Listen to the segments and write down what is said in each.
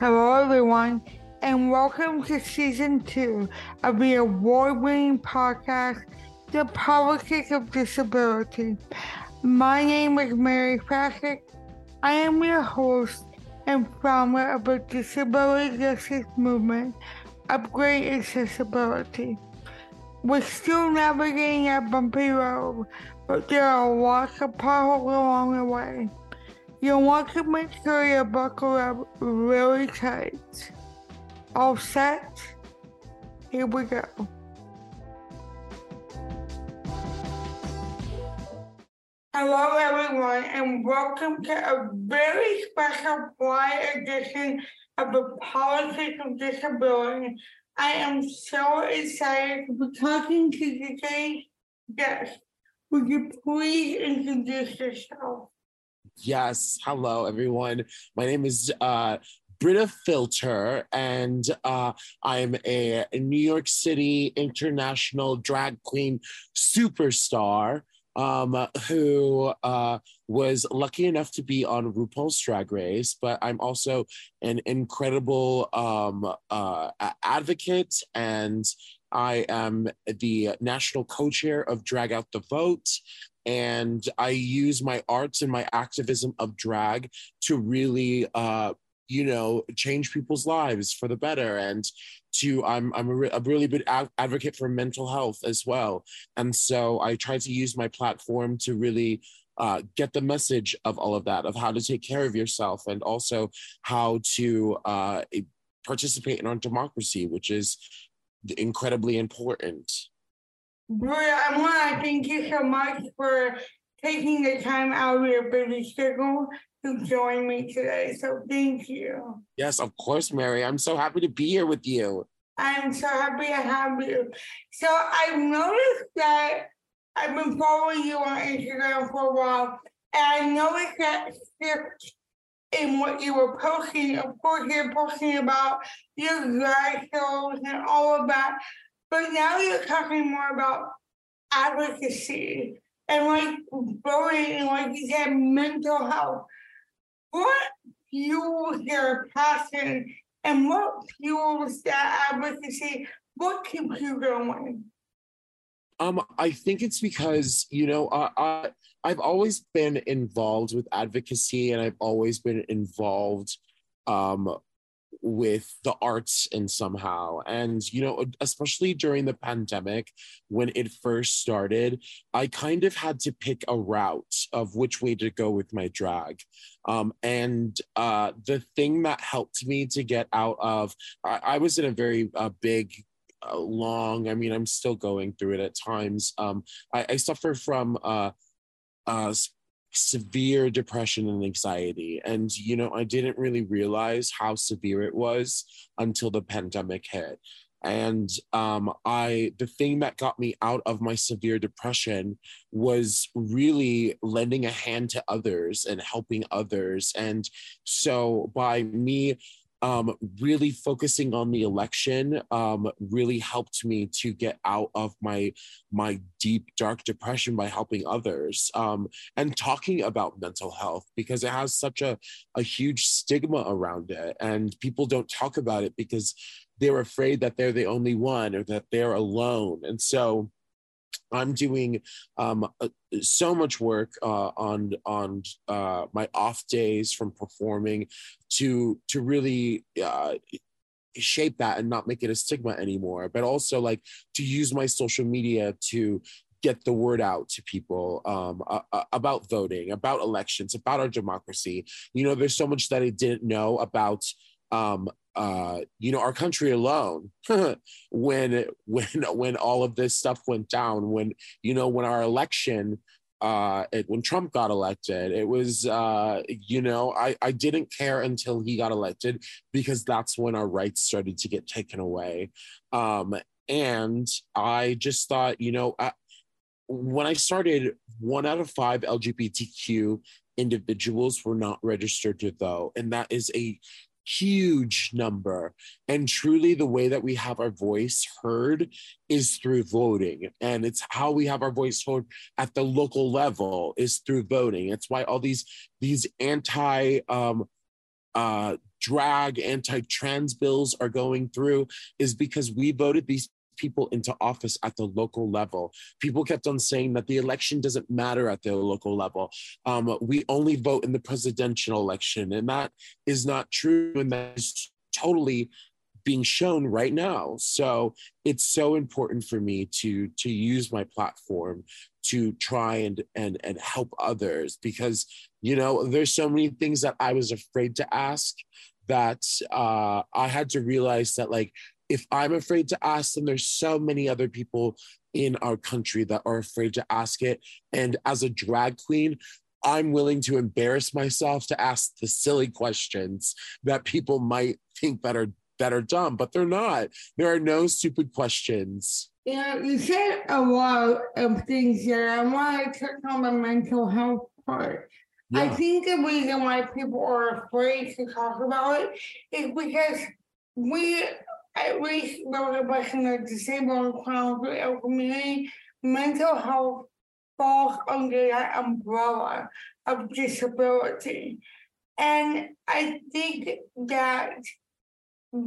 Hello, everyone, and welcome to season two of the award winning podcast, The Politics of Disability. My name is Mary Patrick. I am your host and founder of the disability justice movement, Upgrade Accessibility. We're still navigating a bumpy road, but there are lots of potholes along the way. You'll want to make sure you buckle up really tight. All set? Here we go. Hello, everyone, and welcome to a very special Pride edition of the Politics of Disability. I am so excited to be talking to today's guest. Would you please introduce yourself? Yes. Hello, everyone. My name is uh, Brita Filter, and uh, I'm a New York City international drag queen superstar um, who uh, was lucky enough to be on RuPaul's Drag Race, but I'm also an incredible um, uh, advocate and I am the national co chair of Drag Out the Vote. And I use my arts and my activism of drag to really uh, you know change people's lives for the better. And to i'm i'm a, re- a really ad- advocate for mental health as well. And so i try to use my platform to really uh, get the message of all of that of how to take care of yourself and also how to uh, participate in our democracy which is incredibly important Brita, I want to thank you so much for taking the time out of your busy schedule to join me today. So thank you. Yes, of course, Mary. I'm so happy to be here with you. I'm so happy to have you. So I've noticed that I've been following you on Instagram for a while, and I noticed that shift in what you were posting. Of course, you're posting about your drag shows and all of that, but now you're talking more about advocacy and like and like you said, mental health what fuels their passion and what fuels that advocacy? What keeps you going? Um, I think it's because you know uh, I I've always been involved with advocacy, and I've always been involved um, with the arts in somehow. And you know especially during the pandemic when it first started i kind of had to pick a route of which way to go with my drag. Um, and uh, the thing that helped me to get out of i, I was in a very uh, big uh, long i mean i'm still going through it at times. Um, I, I suffer from uh, uh, severe depression and anxiety. And, you know, I didn't really realize how severe it was until the pandemic hit. And um, I, the thing that got me out of my severe depression was really lending a hand to others and helping others. And so by me um, really focusing on the election um, really helped me to get out of my my deep dark depression by helping others um, and talking about mental health because it has such a, a huge stigma around it and people don't talk about it because they're afraid that they're the only one or that they're alone and so I'm doing um, uh, so much work uh, on on uh, my off days from performing to to really uh, shape that and not make it a stigma anymore. But also like to use my social media to get the word out to people um, uh, about voting, about elections, about our democracy. You know, there's so much that I didn't know about um, uh, you know, our country alone, when when when all of this stuff went down, when you know, when our election, uh, it, when Trump got elected, it was, uh, you know, I I didn't care until he got elected because that's when our rights started to get taken away, um, and I just thought, you know, I, when I started, one out of five LGBTQ individuals were not registered to vote, and that is a huge number. And truly, the way that we have our voice heard is through voting. And it's how we have our voice heard at the local level is through voting. It's why all these these anti um, uh, drag anti-trans bills are going through is because we voted these people into office at the local level. People kept on saying that the election doesn't matter at the local level. Um, we only vote in the presidential election, and that is not true. And that is totally being shown right now. So it's so important for me to to use my platform to try and and and help others because you know there's so many things that I was afraid to ask that uh, I had to realize that like if I'm afraid to ask, then there's so many other people in our country that are afraid to ask it. And as a drag queen, I'm willing to embarrass myself to ask the silly questions that people might think that are that are dumb, but they're not. There are no stupid questions. Yeah, you said a lot of things here. I want to touch on the mental health part. Yeah. I think the reason why people are afraid to talk about it is because we at least those of us in disabled community, mental health falls under that umbrella of disability. And I think that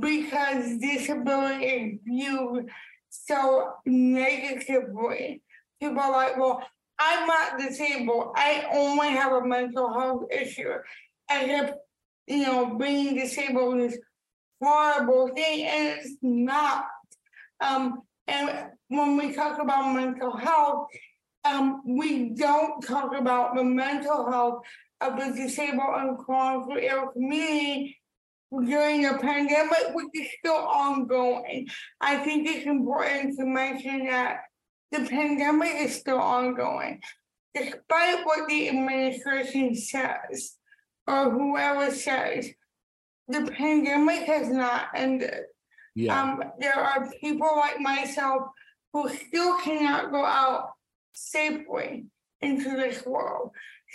because disability is viewed so negatively, people are like, well, I'm not disabled. I only have a mental health issue. As if, you know, being disabled is horrible and it's not. Um, and when we talk about mental health, um, we don't talk about the mental health of the disabled and chronically ill community during the pandemic, which is still ongoing. I think it's important to mention that the pandemic is still ongoing. Despite what the administration says, or whoever says, the pandemic has not ended. Yeah. Um, there are people like myself who still cannot go out safely into this world.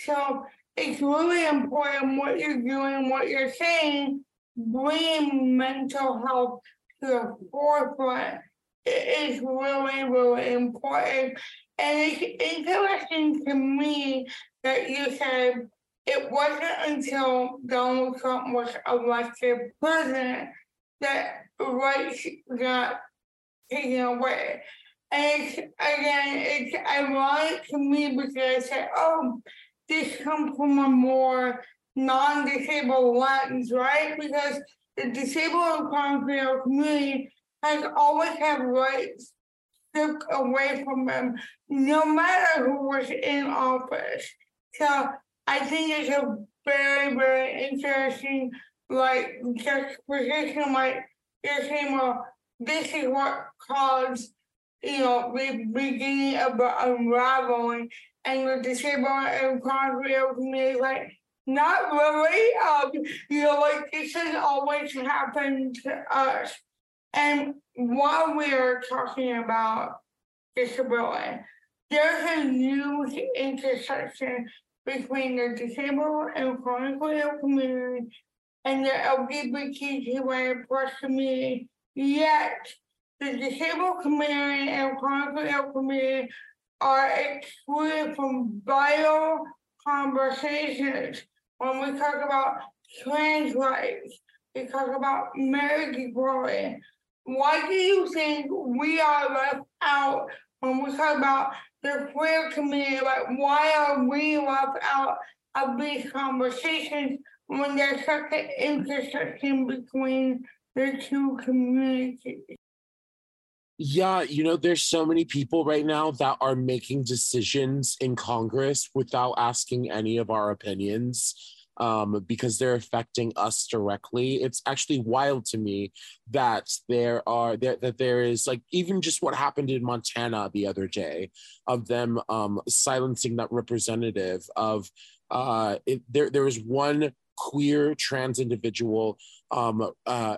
So it's really important what you're doing, what you're saying, bringing mental health to the forefront. It is really, really important. And it's interesting to me that you said it wasn't until Donald Trump was elected president that rights got taken away. And it's, again, it's ironic to me because I said, oh, this comes from a more non-disabled lens, right? Because the disabled and chronically community has always had rights stripped away from them, no matter who was in office. So I think it's a very, very interesting, like, juxtaposition, like, you're saying, well, this is what caused, you know, the beginning of unraveling, and the disabled and chronically community, like, not really. Um, you know, like this has always happened to us. And while we are talking about disability, there's a huge intersection between the disabled and chronically ill community and the LGBTQIA plus community. Yet, the disabled community and chronically ill community are excluded from vital conversations when we talk about trans rights, we talk about marriage equality. Why do you think we are left out when we talk about the queer community, like why are we left out of these conversations when there's such an intersection between the two communities? Yeah, you know, there's so many people right now that are making decisions in Congress without asking any of our opinions um, because they're affecting us directly. It's actually wild to me that there are there, that there is like even just what happened in Montana the other day of them um, silencing that representative of uh, it, there there was one queer trans individual um, uh,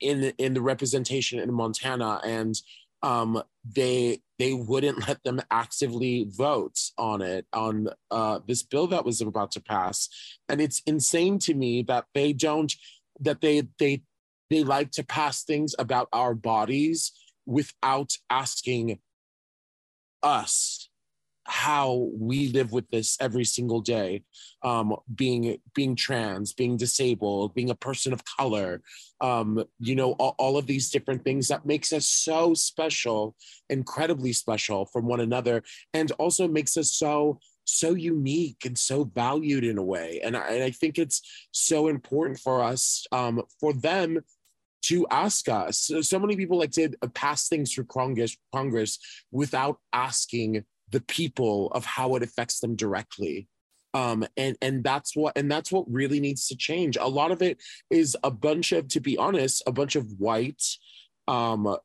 in in the representation in Montana and um, they they wouldn't let them actively vote on it on uh, this bill that was about to pass, and it's insane to me that they don't that they they they like to pass things about our bodies without asking us how we live with this every single day um, being being trans being disabled being a person of color um, you know all, all of these different things that makes us so special incredibly special from one another and also makes us so so unique and so valued in a way and I, and I think it's so important for us um, for them to ask us. So, so many people like to pass things through Congress, Congress without asking the people of how it affects them directly. Um, and and that's what and that's what really needs to change. A lot of it is a bunch of, to be honest, a bunch of white, um,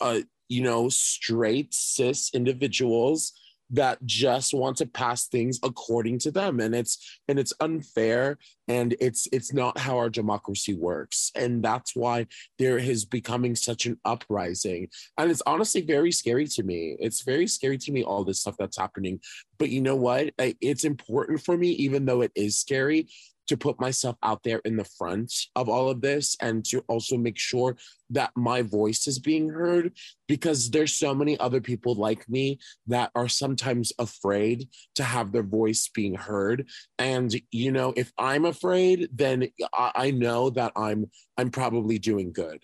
uh, you know, straight cis individuals that just want to pass things according to them. And it's and it's unfair and it's it's not how our democracy works. And that's why there is becoming such an uprising. And it's honestly very scary to me. It's very scary to me all this stuff that's happening. But you know what? It's important for me even though it is scary to put myself out there in the front of all of this and to also make sure that my voice is being heard because there's so many other people like me that are sometimes afraid to have their voice being heard. And you know if i'm afraid then i know that i'm i'm probably doing good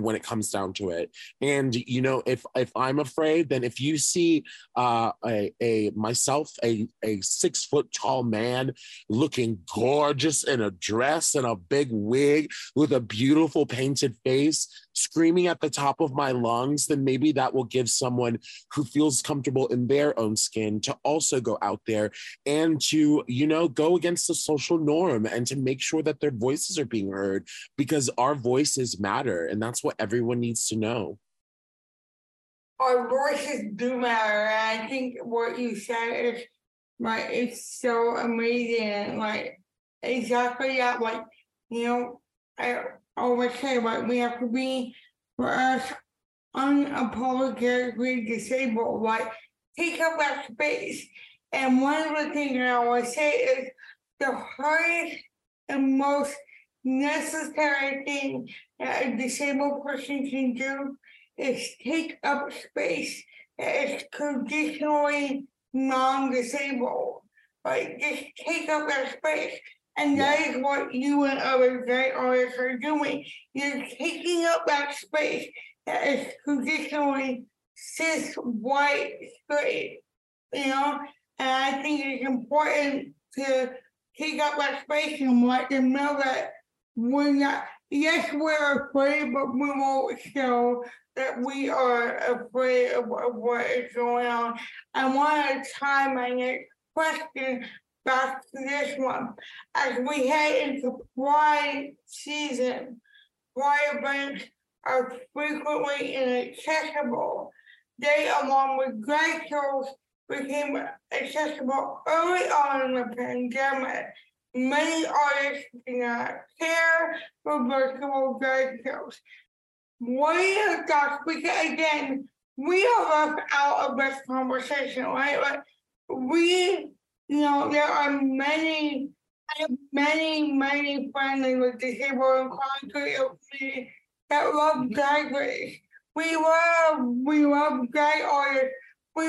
when it comes down to it. And you know, if if I'm afraid, then if you see uh, a, a myself, a a six foot tall man looking gorgeous in a dress and a big wig with a beautiful painted face, screaming at the top of my lungs, then maybe that will give someone who feels comfortable in their own skin to also go out there and to, you know, go against the social norm and to make sure that their voices are being heard because our voices matter. And that's what everyone needs to know. Our voices do matter. And I think what you said is like it's so amazing. Like exactly that, like, you know, I say like we have to be for us unapologetically disabled, like take up that space. And one of the things I always say is the hardest and most necessary thing that a disabled person can do is take up space that is traditionally non-disabled. Like just take up that space. And that is what you and other great artists are doing. You're taking up that space that is traditionally cis white straight, you know. And I think it's important to take up that space and let them know that we're not. Yes, we're afraid, but we won't show that we are afraid of, of what is going on. I want to tie my next question back to this one. As we head into Pride season, Pride banks are frequently inaccessible. They, along with drag shows, became accessible early on in the pandemic. Many artists do not care for virtual drag shows. What are your thoughts? Because again, we are left out of this conversation, right? Like we you know, there are many, many, many friendly with disabled and concrete community that love drag race. We love, we love drag artists. We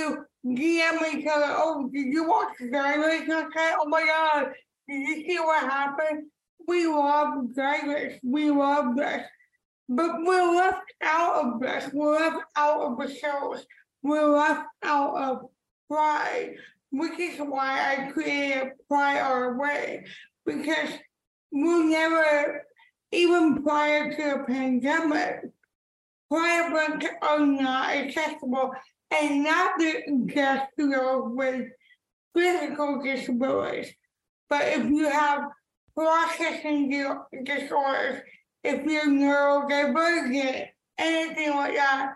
DM each other, oh, did you watch drag race okay? Oh my God, did you see what happened? We love drag race. We love this. But we're left out of this. We're left out of the shows. We're left out of pride which is why I created Pride Our Way, because we never, even prior to the pandemic, pride events are not accessible and not just to those with physical disabilities. But if you have processing disorders, if you're neurodivergent, anything like that,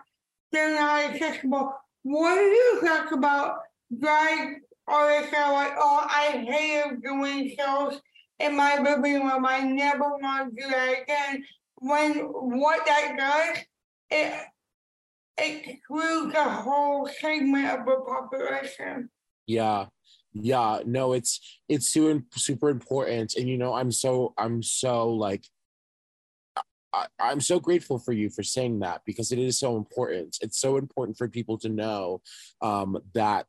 they're not accessible. What do you talk about drag or like, oh, I hate doing shows in my living room. I never want to do that again. When what that does, it excludes a whole segment of the population. Yeah. Yeah, no, it's it's super super important, and you know, I'm so I'm so like I, am so grateful for you for saying that because it is so important. It's so important for people to know um, that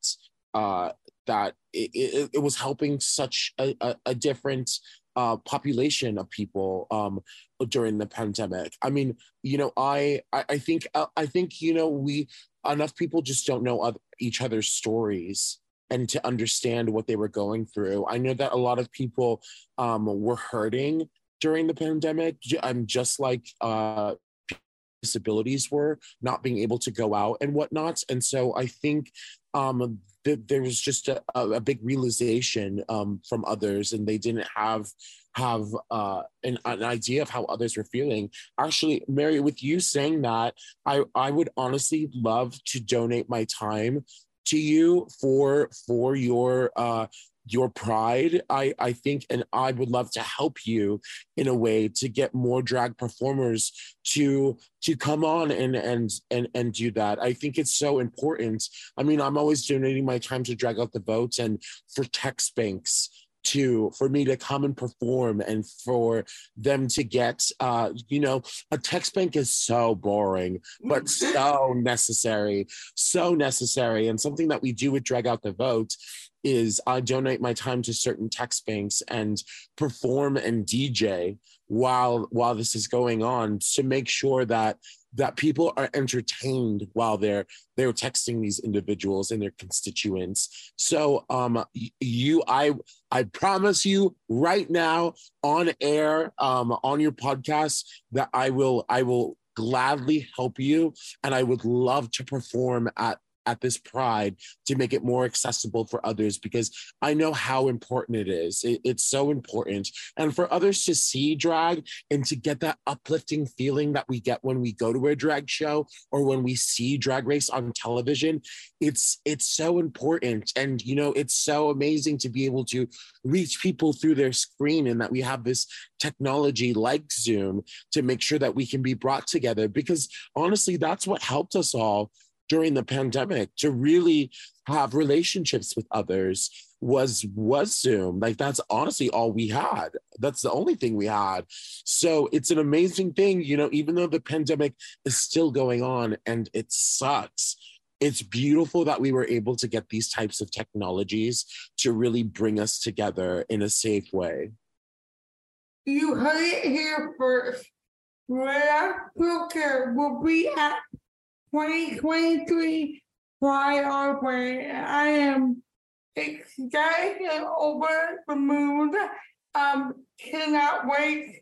uh, that it, it, it, was helping such a, a, a different uh, population of people um, during the pandemic. I mean, you know, I I, I think uh, I think you know we enough people just don't know each other's stories and to understand what they were going through. I know that a lot of people um, were hurting during the pandemic. I'm just like uh, disabilities were not being able to go out and whatnot. And so I think um, th- there was just a, a big realization um, from others, and they didn't have have uh, an, an idea of how others were feeling. Actually, Mary, with you saying that, I I would honestly love to donate my time to you for for your uh, your pride i i think and i would love to help you in a way to get more drag performers to to come on and and and and do that. I think it's so important. I mean i'm always donating my time to drag out the votes and for text banks to for me to come and perform and for them to get uh you know a text bank is so boring but so necessary so necessary. And something that we do with drag out the vote is I donate my time to certain text banks and perform and DJ while while this is going on to make sure that that people are entertained while they're they're texting these individuals and their constituents. So um you i i promise you right now on air um on your podcast that i will i will gladly help you and i would love to perform at at this pride to make it more accessible for others because I know how important it is. It, it's so important. And for others to see drag and to get that uplifting feeling that we get when we go to a drag show or when we see drag race on television, it's it's so important. And you know, it's so amazing to be able to reach people through their screen and that we have this technology like Zoom to make sure that we can be brought together because honestly, that's what helped us all during the pandemic to really have relationships with others was was zoom. Like that's honestly all we had. That's the only thing we had. So it's an amazing thing you know even though the pandemic is still going on and it sucks it's beautiful that we were able to get these types of technologies to really bring us together in a safe way. You heard it here first. Rhea Booker will be at 2023 Pride Our Way. I am excited over the moon. Um, cannot wait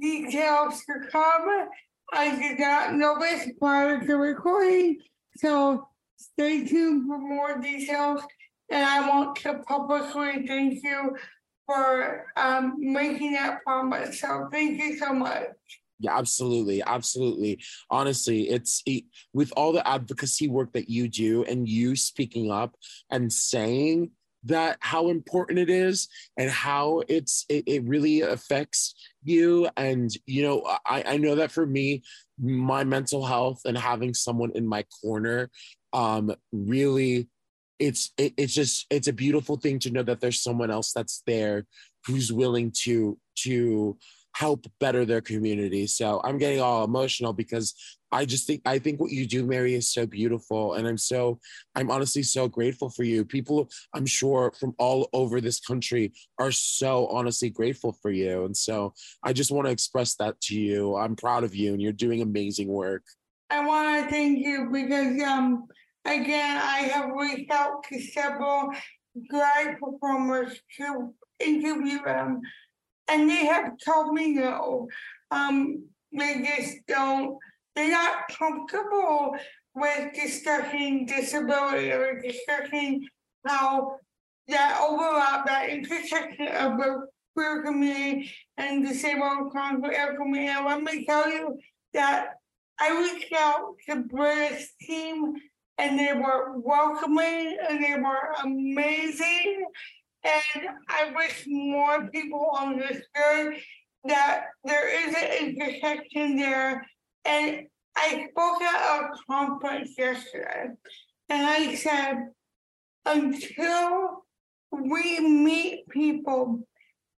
details to come. I did not know this prior to recording, so stay tuned for more details. And I want to publicly thank you for um, making that promise. So thank you so much. Yeah, absolutely. Absolutely. Honestly, it's it, with all the advocacy work that you do and you speaking up and saying that how important it is and how it's it, it really affects you and you know I, I know that for me my mental health and having someone in my corner um really it's it, it's just it's a beautiful thing to know that there's someone else that's there who's willing to to help better their community. So I'm getting all emotional because I just think I think what you do, Mary, is so beautiful. And I'm so I'm honestly so grateful for you. People, I'm sure, from all over this country are so honestly grateful for you. And so I just want to express that to you. I'm proud of you and you're doing amazing work. I want to thank you because um again I have reached out to several great performers to interview them and they have told me no. Um, they just don't. They're not comfortable with discussing disability or discussing how that overlap, that intersection of the queer community and disabled conflict community. And let me tell you that I reached out to British team and they were welcoming and they were amazing. And I wish more people understood that there is an intersection there. And I spoke at a conference yesterday, and I said, until we meet people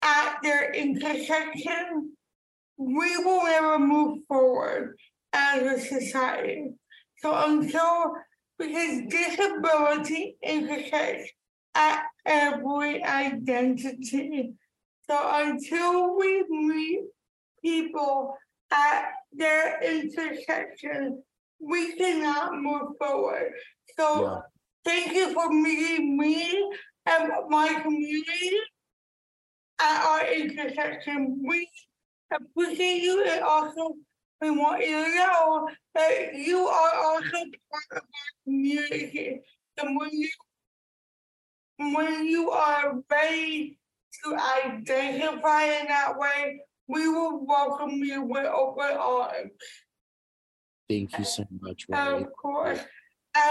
at their intersection, we will never move forward as a society. So until because disability intersects at every identity. So until we meet people at their intersection, we cannot move forward. So yeah. thank you for meeting me and my community at our intersection. We appreciate you and also we want you to know that you are also part of our community. And when you when you are ready to identify in that way, we will welcome you with open arms. Thank you so much. Of course.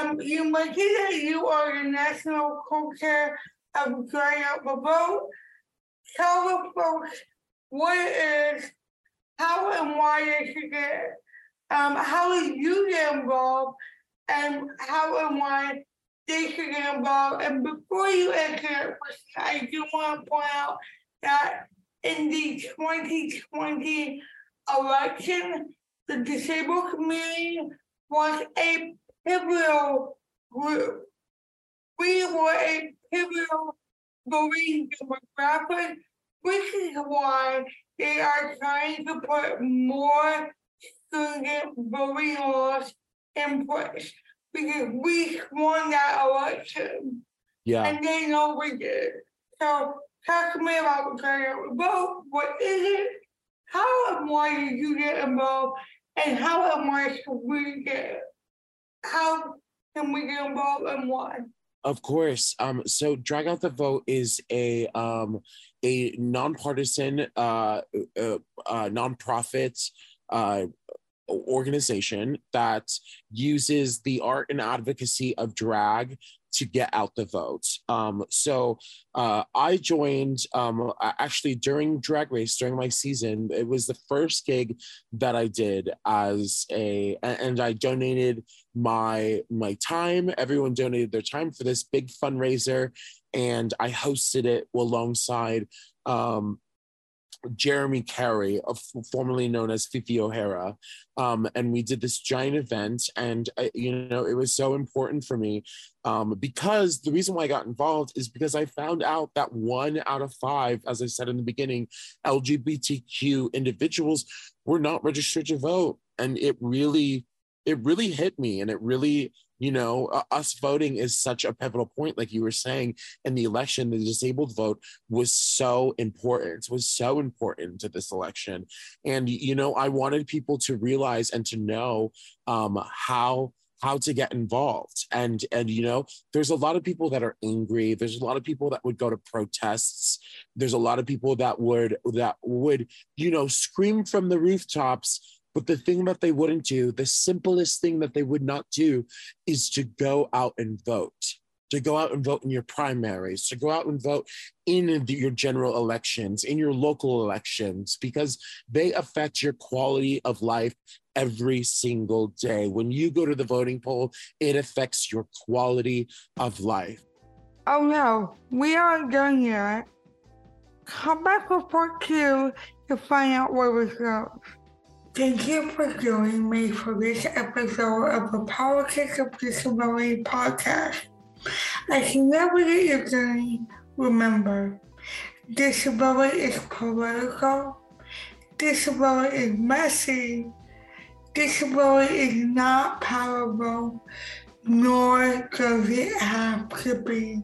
Um, you mentioned that you are the national co-chair of Drag Out the Vote. Tell the folks what it is, how and why they should get, um, how you get involved, and how and why should get. And before you answer I do want to point out that in the 2020 election, the disabled community was a pivotal group. We were a pivotal voting demographic, which is why they are trying to put more student voting laws in place because we won that election. Yeah. And they know we did. So talk to me about drag out the vote. What is it? How and why did you get involved? And how and why should we get how can we get involved and why? Of course. Um, so Drag Out the Vote is a um, a nonpartisan uh, uh, uh, nonprofit uh, organization that uses the art and advocacy of drag to get out the vote. Um, so uh, I joined um, actually during Drag Race during my season. It was the first gig that I did as a, and I donated my my time. Everyone donated their time for this big fundraiser, and I hosted it alongside um, Jaremi Carey, formerly known as Phi O'Hara, um, and we did this giant event. And uh, you know, it was so important for me um, because the reason why I got involved is because I found out that one out of five, as I said in the beginning, LGBTQ individuals were not registered to vote, and it really, it really hit me, and it really you know uh, us voting is such a pivotal point like you were saying in the election the disabled vote was so important was so important to this election. And you know i wanted people to realize and to know um, how how to get involved. And and you know there's a lot of people that are angry. There's a lot of people that would go to protests. There's a lot of people that would that would you know scream from the rooftops but the thing that they wouldn't do, the simplest thing that they would not do is to go out and vote, to go out and vote in your primaries, to go out and vote in your general elections, in your local elections, because they affect your quality of life every single day. When you go to the voting poll, it affects your quality of life. Oh no, we aren't done yet. Come back for part two to find out where we go. Thank you for joining me for this episode of the Politics of Disability podcast. As you navigate your journey, remember, disability is political, disability is messy, disability is not powerful, nor does it have to be.